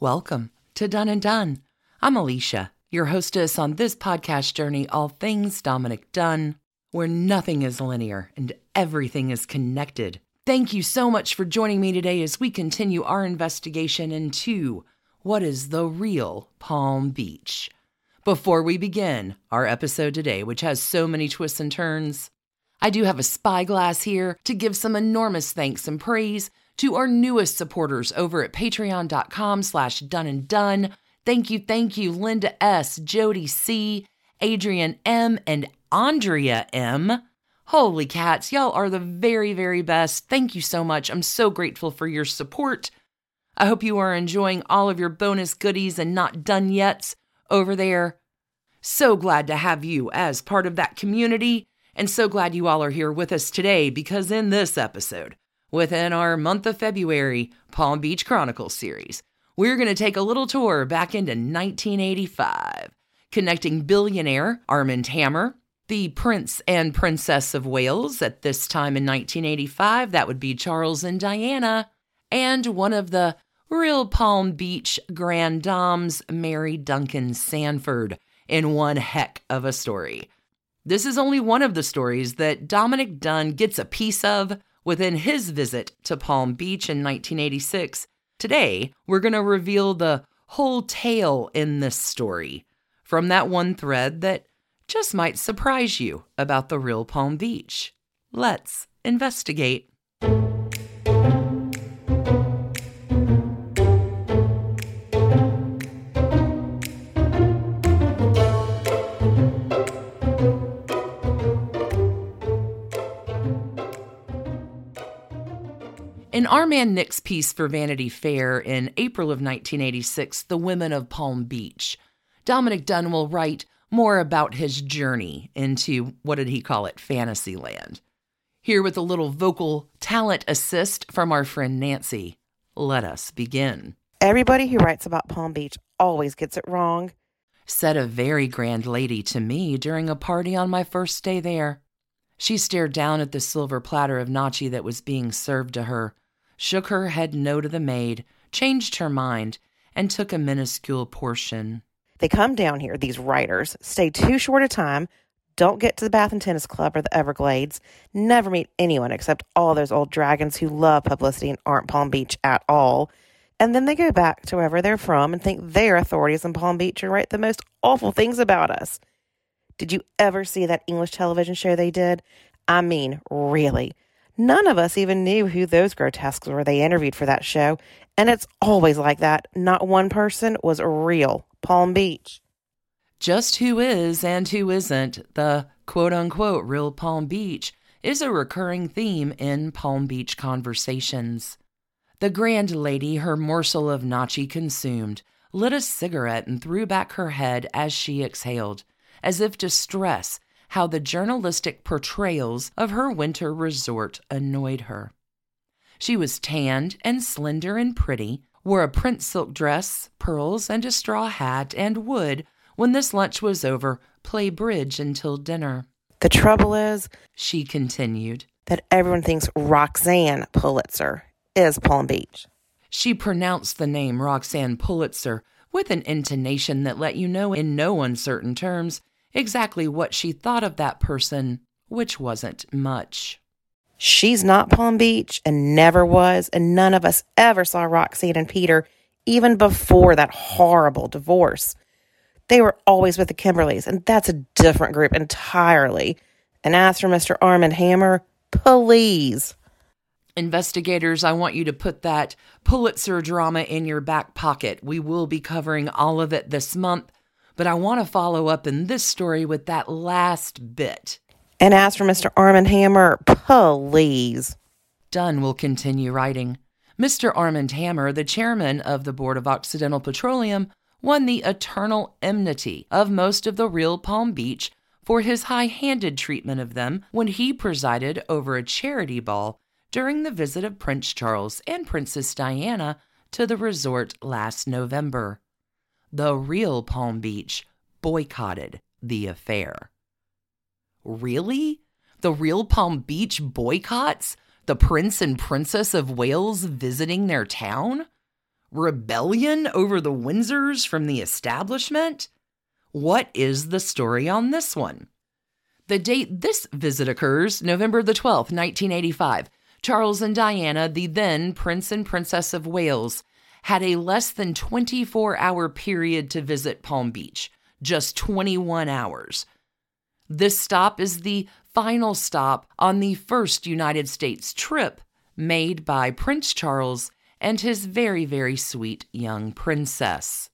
Welcome to Done and Done. I'm Alicia, your hostess on this podcast journey, All Things Dominick Dunne, where nothing is linear and everything is connected. Thank you so much for joining me today as we continue our investigation into what is the real Palm Beach. Before we begin our episode today, which has so many twists and turns, I do have a spyglass here to give some enormous thanks and praise to our newest supporters over at patreon.com slash done and done. Thank you, thank you, Linda S., Jody C., Adrian M., and Andrea M. Holy cats, y'all are the very, very best. Thank you so much. I'm so grateful for your support. I hope you are enjoying all of your bonus goodies and not done yet over there. So glad to have you as part of that community, and so glad you all are here with us today because in this episode, within our month of February Palm Beach Chronicles series, we're going to take a little tour back into 1985, connecting billionaire Armand Hammer, the Prince and Princess of Wales at this time in 1985, that would be Charles and Diana, and one of the real Palm Beach grand dames, Mary Duncan Sanford, in one heck of a story. This is only one of the stories that Dominick Dunne gets a piece of within his visit to Palm Beach in 1986. Today, we're going to reveal the whole tale in this story from that one thread that just might surprise you about the real Palm Beach. Let's investigate. In Armand Nick's piece for Vanity Fair in April of 1986, The Women of Palm Beach, Dominick Dunne will write more about his journey into what did he call it, Fantasyland. Here with a little vocal talent assist from our friend Nancy. Let us begin. Everybody who writes about Palm Beach always gets it wrong, said a very grand lady to me during a party on my first day there. She stared down at the silver platter of nachi that was being served to her shook her head no to the maid, changed her mind, and took a minuscule portion. They come down here, these writers, stay too short a time, don't get to the Bath and Tennis Club or the Everglades, never meet anyone except all those old dragons who love publicity and aren't Palm Beach at all. And then they go back to wherever they're from and think they're authorities in Palm Beach and write the most awful things about us. Did you ever see that English television show they did? I mean, really. None of us even knew who those grotesques were they interviewed for that show, and it's always like that. Not one person was real. Palm Beach. Just who is and who isn't the quote unquote real Palm Beach is a recurring theme in Palm Beach conversations. The grand lady, her morsel of nachi consumed, lit a cigarette and threw back her head as she exhaled, as if to stress how the journalistic portrayals of her winter resort annoyed her. She was tanned and slender and pretty, wore a print silk dress, pearls, and a straw hat, and would, when this lunch was over, play bridge until dinner. The trouble is, she continued, that everyone thinks Roxanne Pulitzer is Palm Beach. She pronounced the name Roxanne Pulitzer with an intonation that let you know in no uncertain terms exactly what she thought of that person, which wasn't much. She's not Palm Beach and never was, and none of us ever saw Roxanne and Peter even before that horrible divorce. They were always with the Kimberlys, and that's a different group entirely. And as for Mr. Armand Hammer, please. Investigators, I want you to put that Pulitzer drama in your back pocket. We will be covering all of it this month, but I want to follow up in this story with that last bit. And as for Mr. Armand Hammer, please. Dunne will continue writing. Mr. Armand Hammer, the chairman of the Board of Occidental Petroleum, won the eternal enmity of most of the real Palm Beach for his high handed treatment of them when he presided over a charity ball during the visit of Prince Charles and Princess Diana to the resort last November the real Palm Beach boycotted the affair. Really? The real Palm Beach boycotts the Prince and Princess of Wales visiting their town? Rebellion over the Windsors from the establishment? What is the story on this one? The date this visit occurs, November the 12th, 1985. Charles and Diana, the then Prince and Princess of Wales, had a less than 24 hour period to visit Palm Beach, just 21 hours. This stop is the final stop on the first United States trip made by Prince Charles and his very, very sweet young princess.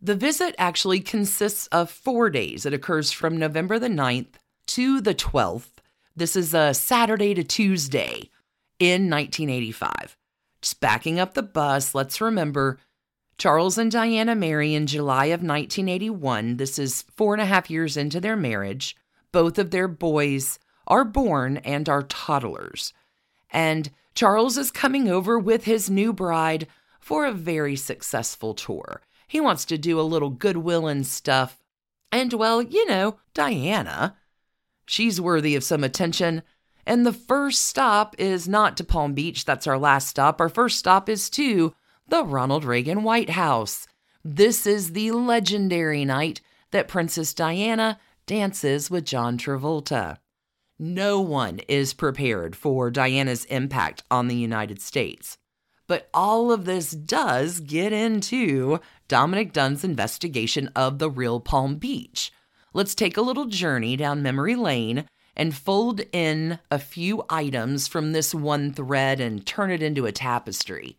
The visit actually consists of four days. It occurs from November the 9th to the 12th. This is a Saturday to Tuesday in 1985. Just backing up the bus, let's remember Charles and Diana marry in July of 1981. This is four and a half years into their marriage. Both of their boys are born and are toddlers. And Charles is coming over with his new bride for a very successful tour. He wants to do a little goodwill and stuff. And, well, you know, Diana, she's worthy of some attention. And the first stop is not to Palm Beach, that's our last stop. Our first stop is to the Ronald Reagan White House. This is the legendary night that Princess Diana dances with John Travolta. No one is prepared for Diana's impact on the United States. But all of this does get into Dominick Dunne's investigation of the real Palm Beach. Let's take a little journey down memory lane and fold in a few items from this one thread and turn it into a tapestry.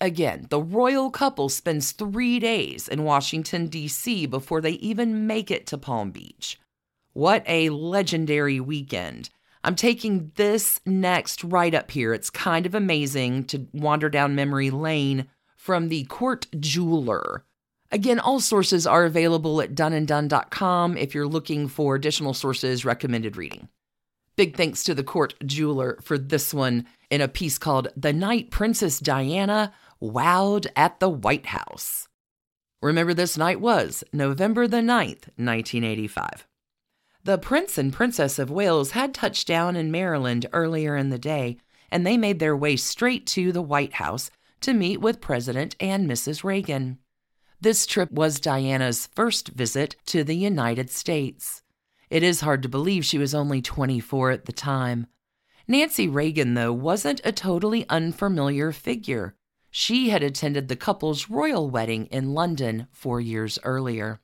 Again, the royal couple spends three days in Washington, D.C. before they even make it to Palm Beach. What a legendary weekend. I'm taking this next right up here. It's kind of amazing to wander down memory lane from the Court Jeweler. Again, all sources are available at doneanddunne.com if you're looking for additional sources, recommended reading. Big thanks to the court jeweler for this one in a piece called The Night Princess Diana Wowed at the White House. Remember, this night was November the 9th, 1985. The Prince and Princess of Wales had touched down in Maryland earlier in the day, and they made their way straight to the White House to meet with President and Mrs. Reagan. This trip was Diana's first visit to the United States. It is hard to believe she was only 24 at the time. Nancy Reagan, though, wasn't a totally unfamiliar figure. She had attended the couple's royal wedding in London four years earlier.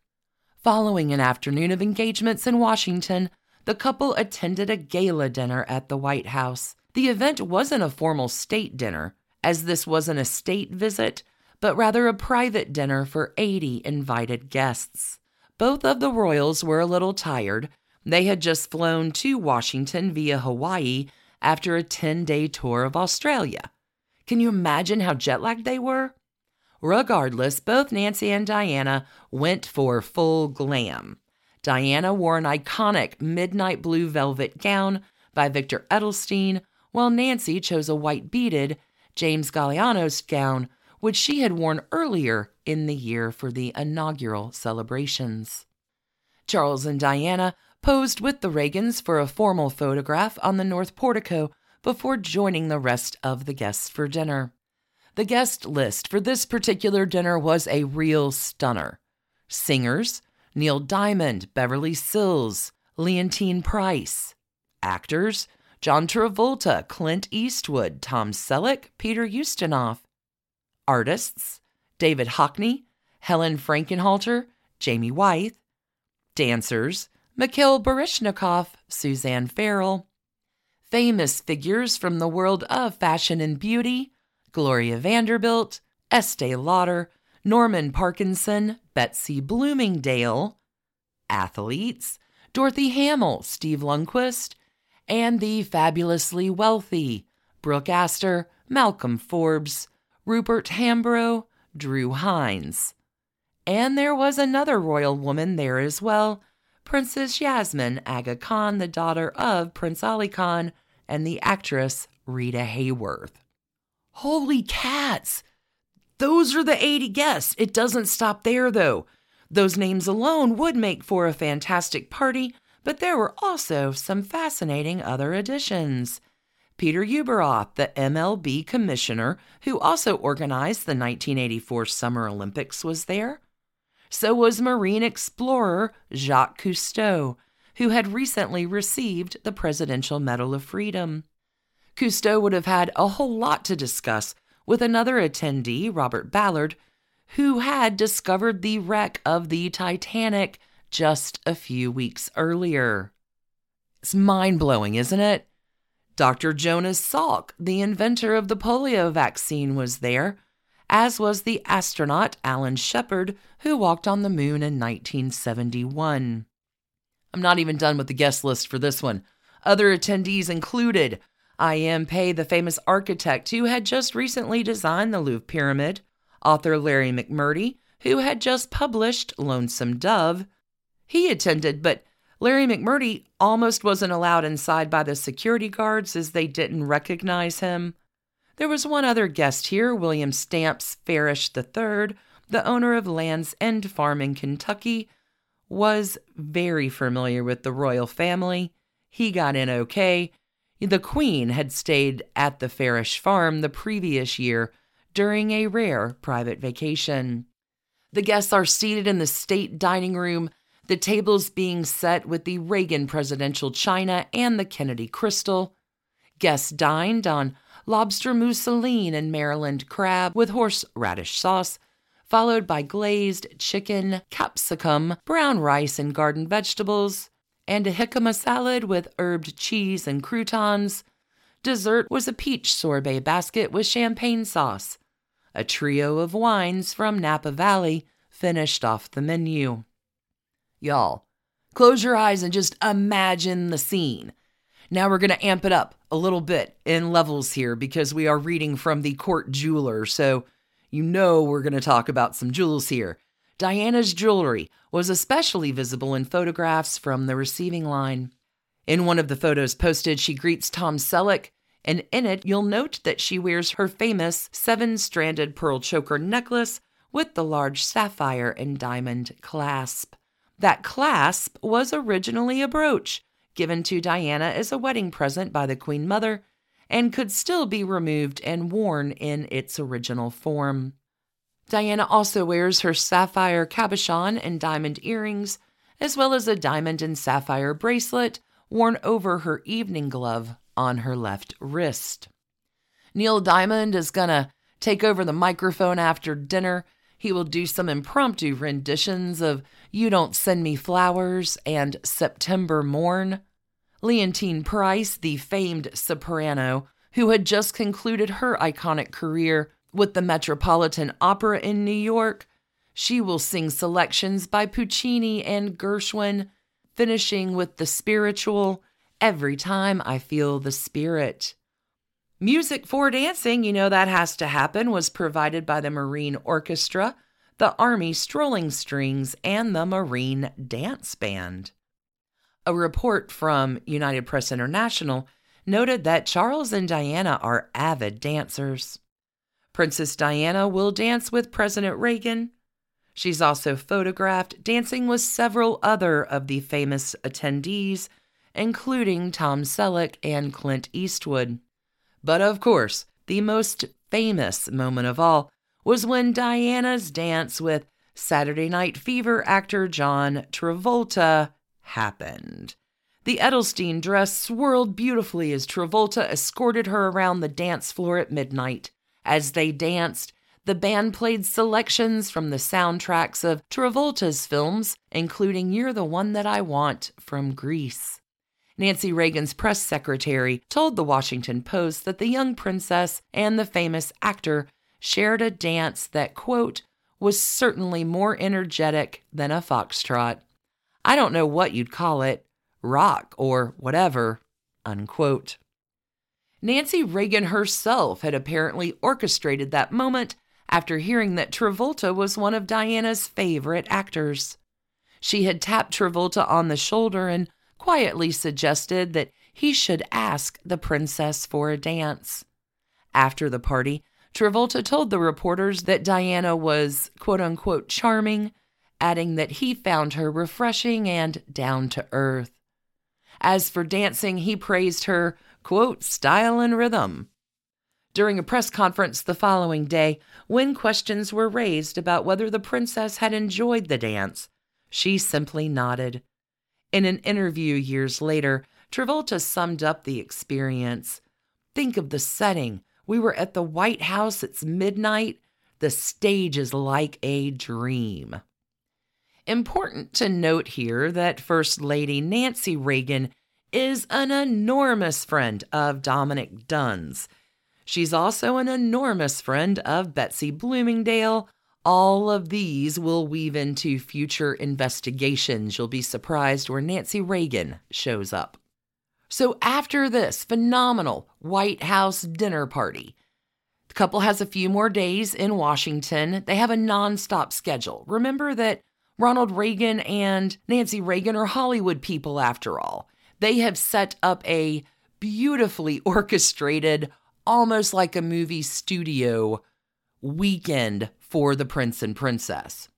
Following an afternoon of engagements in Washington, the couple attended a gala dinner at the White House. The event wasn't a formal state dinner, as this wasn't a state visit, but rather a private dinner for 80 invited guests. Both of the royals were a little tired. They had just flown to Washington via Hawaii after a 10 day tour of Australia. Can you imagine how jet lagged they were? Regardless, both Nancy and Diana went for full glam. Diana wore an iconic midnight blue velvet gown by Victor Edelstein, while Nancy chose a white beaded James Galanos gown which she had worn earlier in the year for the inaugural celebrations. Charles and Diana posed with the Reagans for a formal photograph on the north portico before joining the rest of the guests for dinner. The guest list for this particular dinner was a real stunner. Singers Neil Diamond, Beverly Sills, Leontyne Price. Actors John Travolta, Clint Eastwood, Tom Selleck, Peter Ustinov. Artists David Hockney, Helen Frankenthaler, Jamie Wyeth. Dancers Mikhail Baryshnikov, Suzanne Farrell. Famous figures from the world of fashion and beauty Gloria Vanderbilt, Estee Lauder, Norman Parkinson, Betsy Bloomingdale. Athletes Dorothy Hamill, Steve Lundquist, and the fabulously wealthy Brooke Astor, Malcolm Forbes, Rupert Hambro, Drew Hines. And there was another royal woman there as well, Princess Yasmin Aga Khan, the daughter of Prince Ali Khan, and the actress Rita Hayworth. Holy cats! Those are the 80 guests. It doesn't stop there, though. Those names alone would make for a fantastic party, but there were also some fascinating other additions. Peter Ueberroth, the MLB commissioner who also organized the 1984 Summer Olympics, was there. So was marine explorer Jacques Cousteau, who had recently received the Presidential Medal of Freedom. Cousteau would have had a whole lot to discuss with another attendee, Robert Ballard, who had discovered the wreck of the Titanic just a few weeks earlier. It's mind blowing, isn't it? Dr. Jonas Salk, the inventor of the polio vaccine, was there, as was the astronaut Alan Shepard, who walked on the moon in 1971. I'm not even done with the guest list for this one. Other attendees included I.M. Pei, the famous architect who had just recently designed the Louvre Pyramid, author Larry McMurtry, who had just published Lonesome Dove. He attended, but Larry McMurtry almost wasn't allowed inside by the security guards as they didn't recognize him. There was one other guest here, William Stamps Farish III, the owner of Lane's End Farm in Kentucky, was very familiar with the royal family. He got in okay. The Queen had stayed at the Farish farm the previous year during a rare private vacation. The guests are seated in the state dining room the tables being set with the Reagan presidential china and the Kennedy crystal. Guests dined on lobster mousseline and Maryland crab with horseradish sauce, followed by glazed chicken, capsicum, brown rice, and garden vegetables, and a jicama salad with herbed cheese and croutons. Dessert was a peach sorbet basket with champagne sauce. A trio of wines from Napa Valley finished off the menu. Y'all, close your eyes and just imagine the scene. Now we're going to amp it up a little bit in levels here because we are reading from the court jeweler. So you know we're going to talk about some jewels here. Diana's jewelry was especially visible in photographs from the receiving line. In one of the photos posted, she greets Tom Selleck, and in it, you'll note that she wears her famous seven stranded pearl choker necklace with the large sapphire and diamond clasp. That clasp was originally a brooch given to Diana as a wedding present by the Queen Mother and could still be removed and worn in its original form. Diana also wears her sapphire cabochon and diamond earrings, as well as a diamond and sapphire bracelet worn over her evening glove on her left wrist. Neil Diamond is to take over the microphone after dinner he will do some impromptu renditions of You Don't Send Me Flowers and September Morn. Leontyne Price, the famed soprano, who had just concluded her iconic career with the Metropolitan Opera in New York, she will sing selections by Puccini and Gershwin, finishing with the spiritual Every Time I Feel the Spirit. Music for dancing, you know that has to happen, was provided by the Marine Orchestra, the Army Strolling Strings, and the Marine Dance Band. A report from United Press International noted that Charles and Diana are avid dancers. Princess Diana will dance with President Reagan. She's also photographed dancing with several other of the famous attendees, including Tom Selleck and Clint Eastwood. But of course, the most famous moment of all was when Diana's dance with Saturday Night Fever actor John Travolta happened. The Edelstein dress swirled beautifully as Travolta escorted her around the dance floor at midnight. As they danced, the band played selections from the soundtracks of Travolta's films, including You're the One That I Want from Grease. Nancy Reagan's press secretary told the Washington Post that the young princess and the famous actor shared a dance that, quote, was certainly more energetic than a foxtrot. I don't know what you'd call it, rock or whatever, unquote. Nancy Reagan herself had apparently orchestrated that moment after hearing that Travolta was one of Diana's favorite actors. She had tapped Travolta on the shoulder and quietly suggested that he should ask the princess for a dance. After the party, Travolta told the reporters that Diana was quote unquote charming, adding that he found her refreshing and down to earth. As for dancing, he praised her quote, style and rhythm. During a press conference the following day, when questions were raised about whether the princess had enjoyed the dance, she simply nodded. In an interview years later, Travolta summed up the experience. Think of the setting. We were at the White House, it's midnight. The stage is like a dream. Important to note here that First Lady Nancy Reagan is an enormous friend of Dominick Dunne's. She's also an enormous friend of Betsy Bloomingdale. All of these will weave into future investigations. You'll be surprised where Nancy Reagan shows up. So, after this phenomenal White House dinner party, the couple has a few more days in Washington. They have a nonstop schedule. Remember that Ronald Reagan and Nancy Reagan are Hollywood people, after all. They have set up a beautifully orchestrated almost like a movie studio weekend for the prince and princess.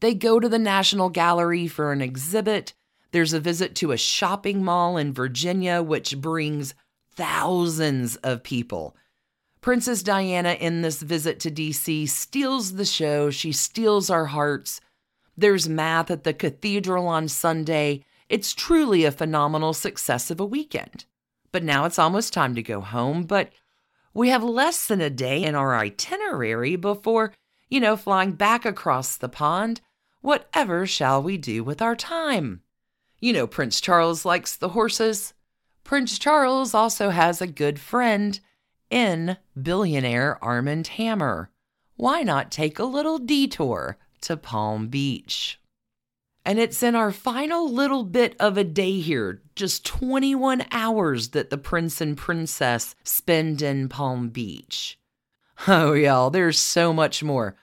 They go to the National Gallery for an exhibit. There's a visit to a shopping mall in Virginia, which brings thousands of people. Princess Diana, in this visit to DC, steals the show. She steals our hearts. There's math at the cathedral on Sunday. It's truly a phenomenal success of a weekend. But now it's almost time to go home. But we have less than a day in our itinerary before, you know, flying back across the pond. Whatever shall we do with our time? You know, Prince Charles likes the horses. Prince Charles also has a good friend in billionaire Armand Hammer. Why not take a little detour to Palm Beach? And it's in our final little bit of a day here, just 21 hours that the prince and princess spend in Palm Beach. Oh, y'all, there's so much more.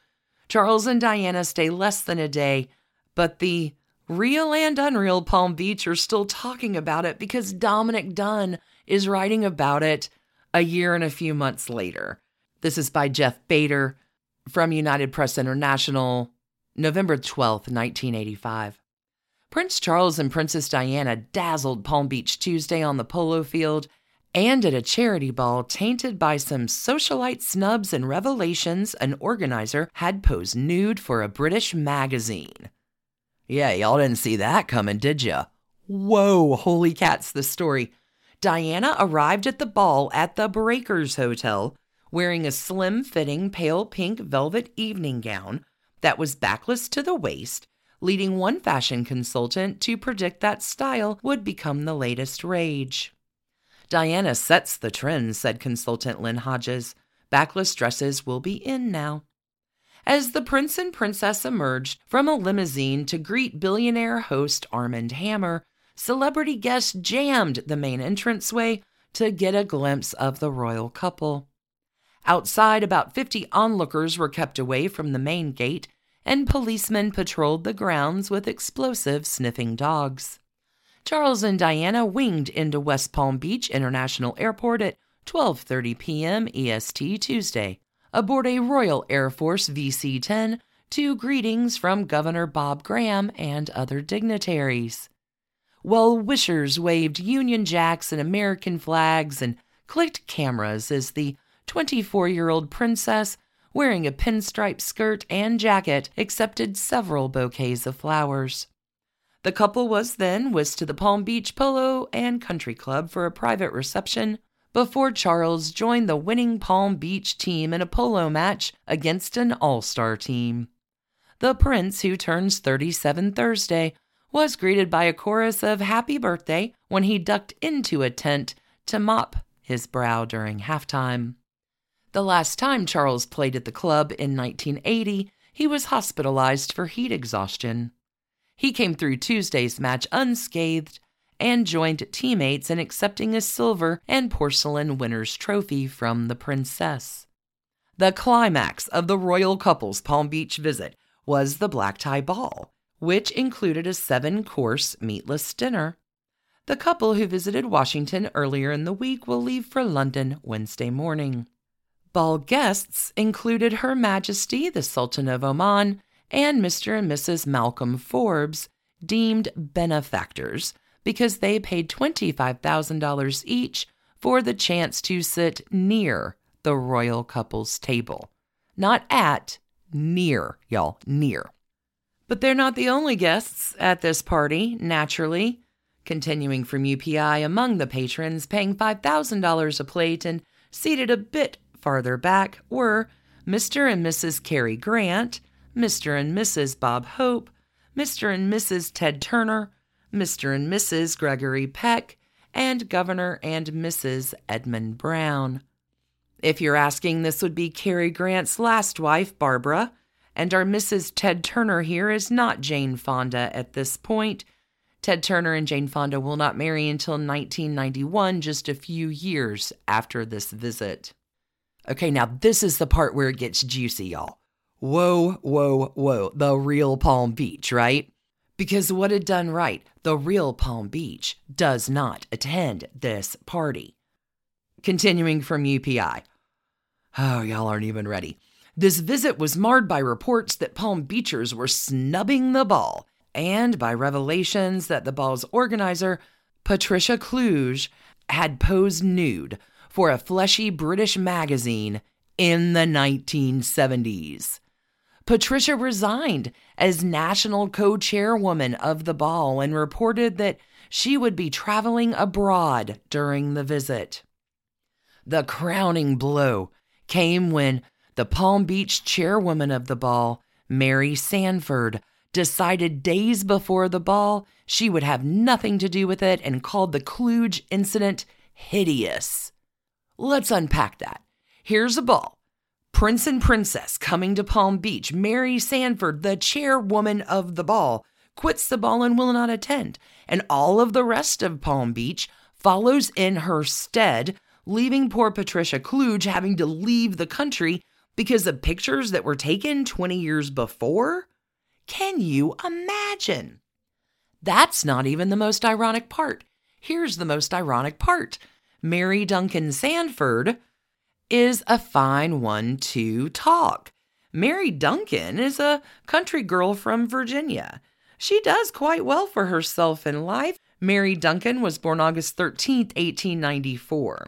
Charles and Diana stay less than a day, but the real and unreal Palm Beach are still talking about it because Dominick Dunne is writing about it a year and a few months later. This is by Jeff Bader from United Press International, November 12th, 1985. Prince Charles and Princess Diana dazzled Palm Beach Tuesday on the polo field and at a charity ball tainted by some socialite snubs and revelations an organizer had posed nude for a British magazine. Yeah, y'all didn't see that coming, did ya? Whoa, holy cat's the story. Diana arrived at the ball at the Breakers Hotel wearing a slim fitting pale pink velvet evening gown that was backless to the waist, leading one fashion consultant to predict that style would become the latest rage. Diana sets the trend, said consultant Lynn Hodges. Backless dresses will be in now. As the prince and princess emerged from a limousine to greet billionaire host Armand Hammer, celebrity guests jammed the main entranceway to get a glimpse of the royal couple. Outside, about 50 onlookers were kept away from the main gate, and policemen patrolled the grounds with explosive sniffing dogs. Charles and Diana winged into West Palm Beach International Airport at 12:30 p.m. EST Tuesday aboard a Royal Air Force VC-10 to greetings from Governor Bob Graham and other dignitaries. Well wishers waved Union Jacks and American flags and clicked cameras as the 24 year old princess, wearing a pinstripe skirt and jacket, accepted several bouquets of flowers. The couple was then whisked to the Palm Beach Polo and Country Club for a private reception before Charles joined the winning Palm Beach team in a polo match against an all star team. The prince, who turns 37 Thursday, was greeted by a chorus of happy birthday when he ducked into a tent to mop his brow during halftime. The last time Charles played at the club in 1980, he was hospitalized for heat exhaustion. He came through Tuesday's match unscathed and joined teammates in accepting a silver and porcelain winner's trophy from the princess. The climax of the royal couple's Palm Beach visit was the black tie ball, which included a seven course meatless dinner. The couple who visited Washington earlier in the week will leave for London Wednesday morning. Ball guests included Her Majesty the Sultan of Oman and Mr. and Mrs. Malcolm Forbes, deemed benefactors because they paid $25,000 each for the chance to sit near the royal couple's table. Not at, near, y'all, near. But they're not the only guests at this party, naturally. Continuing from UPI, among the patrons paying $5,000 a plate and seated a bit farther back were Mr. and Mrs. Cary Grant, Mr. and Mrs. Bob Hope, Mr. and Mrs. Ted Turner, Mr. and Mrs. Gregory Peck, and Governor and Mrs. Edmund Brown. If you're asking, this would be Cary Grant's last wife, Barbara, and our Mrs. Ted Turner here is not Jane Fonda at this point. Ted Turner and Jane Fonda will not marry until 1991, just a few years after this visit. Okay, now this is the part where it gets juicy, y'all. Whoa, whoa, whoa. The real Palm Beach, right? Because what had done right, the real Palm Beach does not attend this party. Continuing from UPI. Oh, y'all aren't even ready. This visit was marred by reports that Palm Beachers were snubbing the ball and by revelations that the ball's organizer, Patricia Kluge, had posed nude for a fleshy British magazine in the 1970s. Patricia resigned as national co chairwoman of the ball and reported that she would be traveling abroad during the visit. The crowning blow came when the Palm Beach chairwoman of the ball, Mary Sanford, decided days before the ball she would have nothing to do with it and called the Kluge incident hideous. Let's unpack that. Here's a ball. Prince and Princess coming to Palm Beach. Mary Sanford, the chairwoman of the ball, quits the ball and will not attend. And all of the rest of Palm Beach follows in her stead, leaving poor Patricia Kluge having to leave the country because of pictures that were taken 20 years before? Can you imagine? That's not even the most ironic part. Here's the most ironic part. Mary Duncan Sanford is a fine one to talk. Mary Duncan is a country girl from Virginia. She does quite well for herself in life. Mary Duncan was born August 13, 1894.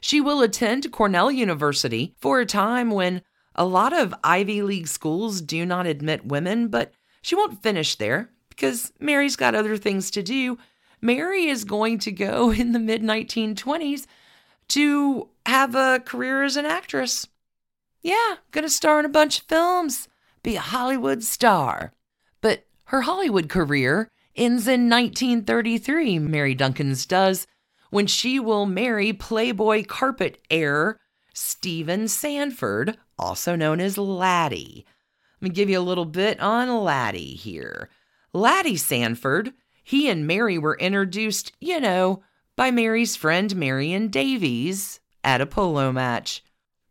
She will attend Cornell University for a time when a lot of Ivy League schools do not admit women, but she won't finish there because Mary's got other things to do Mary is going to go in the mid 1920s to have a career as an actress. Yeah, gonna star in a bunch of films, be a Hollywood star. But her Hollywood career ends in 1933, Mary Duncan's does, when she will marry Playboy carpet heir Stephen Sanford, also known as Laddie. Let me give you a little bit on Laddie here. Laddie Sanford he and Mary were introduced, you know, by Mary's friend Marion Davies at a polo match.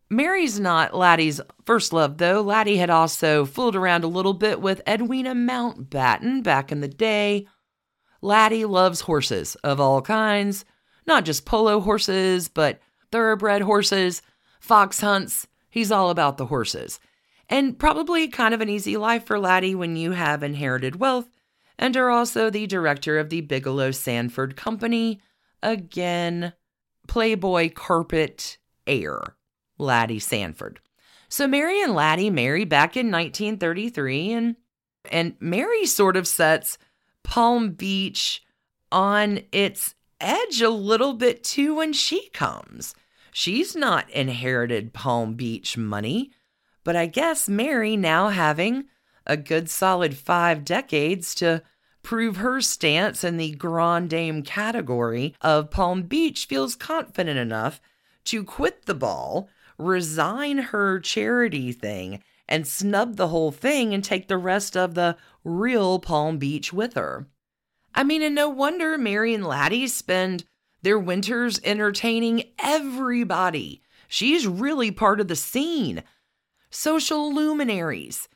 Mary's not Laddie's first love, though. Laddie had also fooled around a little bit with Edwina Mountbatten back in the day. Laddie loves horses of all kinds, not just polo horses, but thoroughbred horses, fox hunts. He's all about the horses. And probably kind of an easy life for Laddie when you have inherited wealth and are also the director of the Bigelow Sanford Company. Again, Playboy carpet heir, Laddie Sanford. So Mary and Laddie marry back in 1933, and and Mary sort of sets Palm Beach on its edge a little bit too when she comes. She's not inherited Palm Beach money, but I guess Mary, now having a good solid five decades to prove her stance in the Grand Dame category of Palm Beach, feels confident enough to quit the ball, resign her charity thing, and snub the whole thing and take the rest of the real Palm Beach with her. I mean, and no wonder Mary and Laddie spend their winters entertaining everybody. She's really part of the scene. Social luminaries,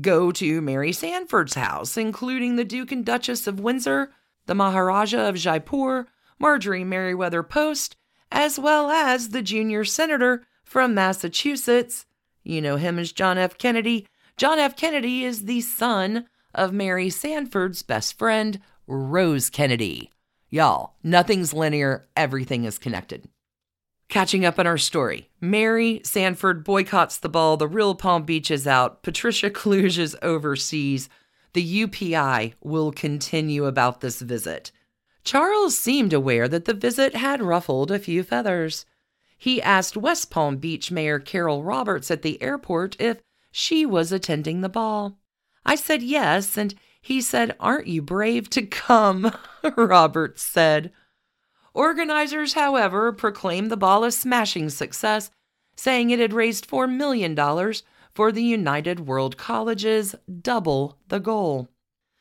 go to Mary Sanford's house, including the Duke and Duchess of Windsor, the Maharaja of Jaipur, Marjorie Merriweather Post, as well as the junior senator from Massachusetts. You know him as John F. Kennedy. John F. Kennedy is the son of Mary Sanford's best friend, Rose Kennedy. Y'all, nothing's linear, everything is connected. Catching up on our story, Mary Sanford boycotts the ball. The real Palm Beach is out. Patricia Kluge is overseas. The UPI will continue about this visit. Charles seemed aware that the visit had ruffled a few feathers. He asked West Palm Beach Mayor Carol Roberts at the airport if she was attending the ball. I said yes, and he said, Aren't you brave to come? Roberts said. Organizers, however, proclaimed the ball a smashing success, saying it had raised $4 million for the United World Colleges, double the goal.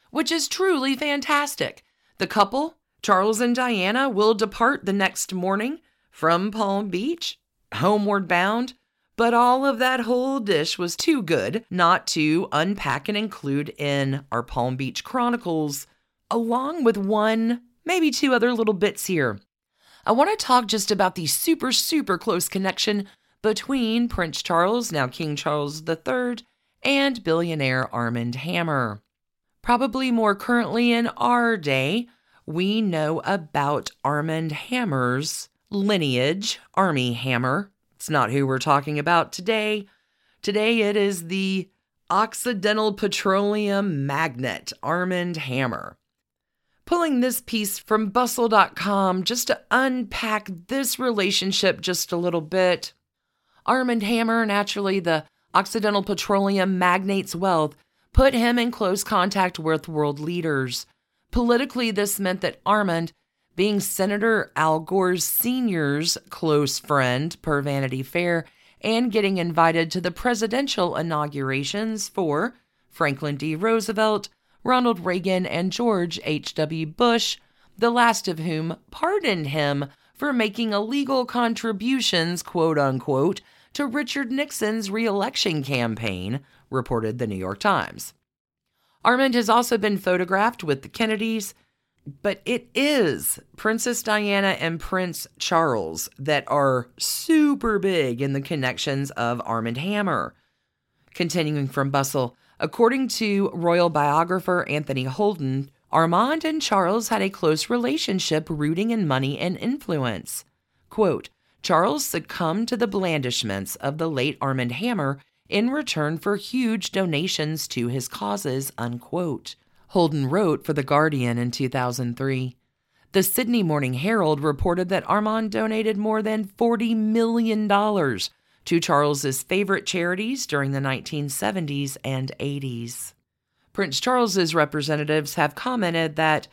Which is truly fantastic. The couple, Charles and Diana, will depart the next morning from Palm Beach, homeward bound, but all of that whole dish was too good not to unpack and include in our Palm Beach Chronicles, along with one maybe two other little bits here. I want to talk just about the super, super close connection between Prince Charles, now King Charles III, and billionaire Armand Hammer. Probably more currently in our day, we know about Armand Hammer's lineage, Armie Hammer. It's not who we're talking about today. Today it is the Occidental Petroleum Magnet, Armand Hammer pulling this piece from bustle.com just to unpack this relationship just a little bit. Armand Hammer, naturally the Occidental Petroleum magnate's wealth, put him in close contact with world leaders. Politically, this meant that Armand, being Senator Al Gore's senior's close friend per Vanity Fair, and getting invited to the presidential inaugurations for Franklin D. Roosevelt, Ronald Reagan and George H.W. Bush, the last of whom pardoned him for making illegal contributions, quote unquote, to Richard Nixon's reelection campaign, reported the New York Times. Armand has also been photographed with the Kennedys, but it is Princess Diana and Prince Charles that are super big in the connections of Armand Hammer. Continuing from Bustle, According to royal biographer Anthony Holden, Armand and Charles had a close relationship rooting in money and influence. Quote, Charles succumbed to the blandishments of the late Armand Hammer in return for huge donations to his causes, unquote. Holden wrote for The Guardian in 2003. The Sydney Morning Herald reported that Armand donated more than $40 million to Charles's favorite charities during the 1970s and 80s. Prince Charles's representatives have commented that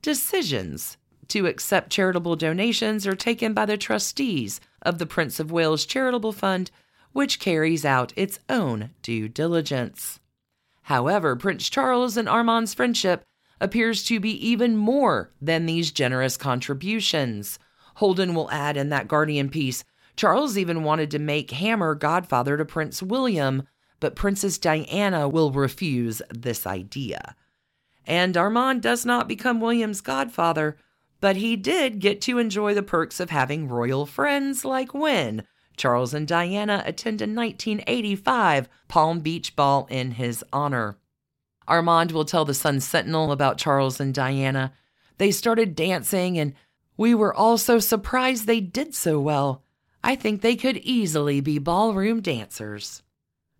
decisions to accept charitable donations are taken by the trustees of the Prince of Wales Charitable Fund, which carries out its own due diligence. However, Prince Charles and Armand's friendship appears to be even more than these generous contributions. Holden will add in that Guardian piece Charles even wanted to make Hammer godfather to Prince William, but Princess Diana will refuse this idea. And Armand does not become William's godfather, but he did get to enjoy the perks of having royal friends like when Charles and Diana attend a 1985 Palm Beach ball in his honor. Armand will tell the Sun Sentinel about Charles and Diana. They started dancing, and we were all so surprised they did so well. I think they could easily be ballroom dancers.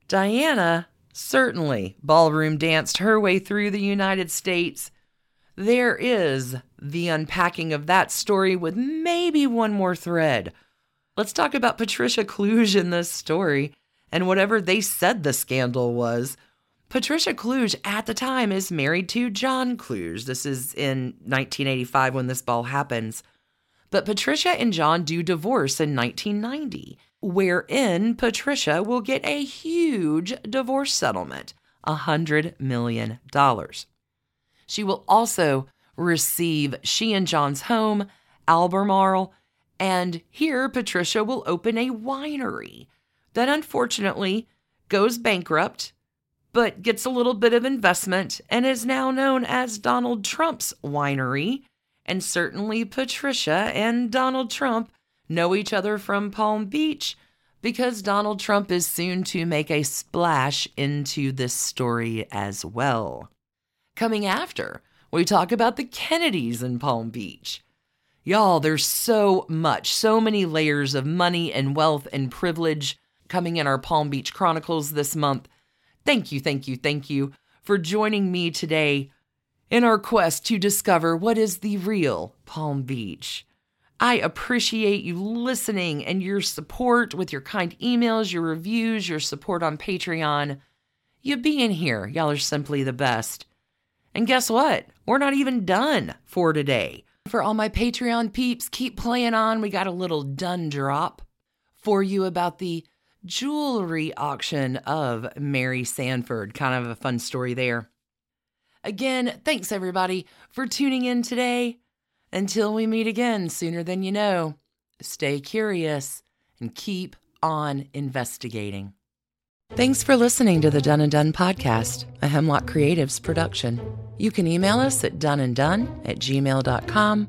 Diana certainly ballroom danced her way through the United States. There is the unpacking of that story with maybe one more thread. Let's talk about Patricia Kluge in this story and whatever they said the scandal was. Patricia Kluge at the time is married to John Kluge. This is in 1985 when this ball happens. But Patricia and John do divorce in 1990, wherein Patricia will get a huge divorce settlement $100 million. She will also receive she and John's home, Albemarle, and here Patricia will open a winery that unfortunately goes bankrupt, but gets a little bit of investment and is now known as Donald Trump's winery and certainly Patricia and Donald Trump know each other from Palm Beach because Donald Trump is soon to make a splash into this story as well. Coming after, we talk about the Kennedys in Palm Beach. Y'all, there's so much, so many layers of money and wealth and privilege coming in our Palm Beach Chronicles this month. Thank you, thank you, thank you for joining me today in our quest to discover what is the real Palm Beach. I appreciate you listening and your support with your kind emails, your reviews, your support on Patreon. You being here, y'all are simply the best. And guess what? We're not even done for today. For all my Patreon peeps, keep playing on. We got a little Dunne drop for you about the jewelry auction of Mary Sanford. Kind of a fun story there. Again, thanks everybody for tuning in today. Until we meet again sooner than you know, stay curious and keep on investigating. Thanks for listening to the Dunne and Done podcast, a Hemlock Creatives production. You can email us at dunneanddone at gmail.com.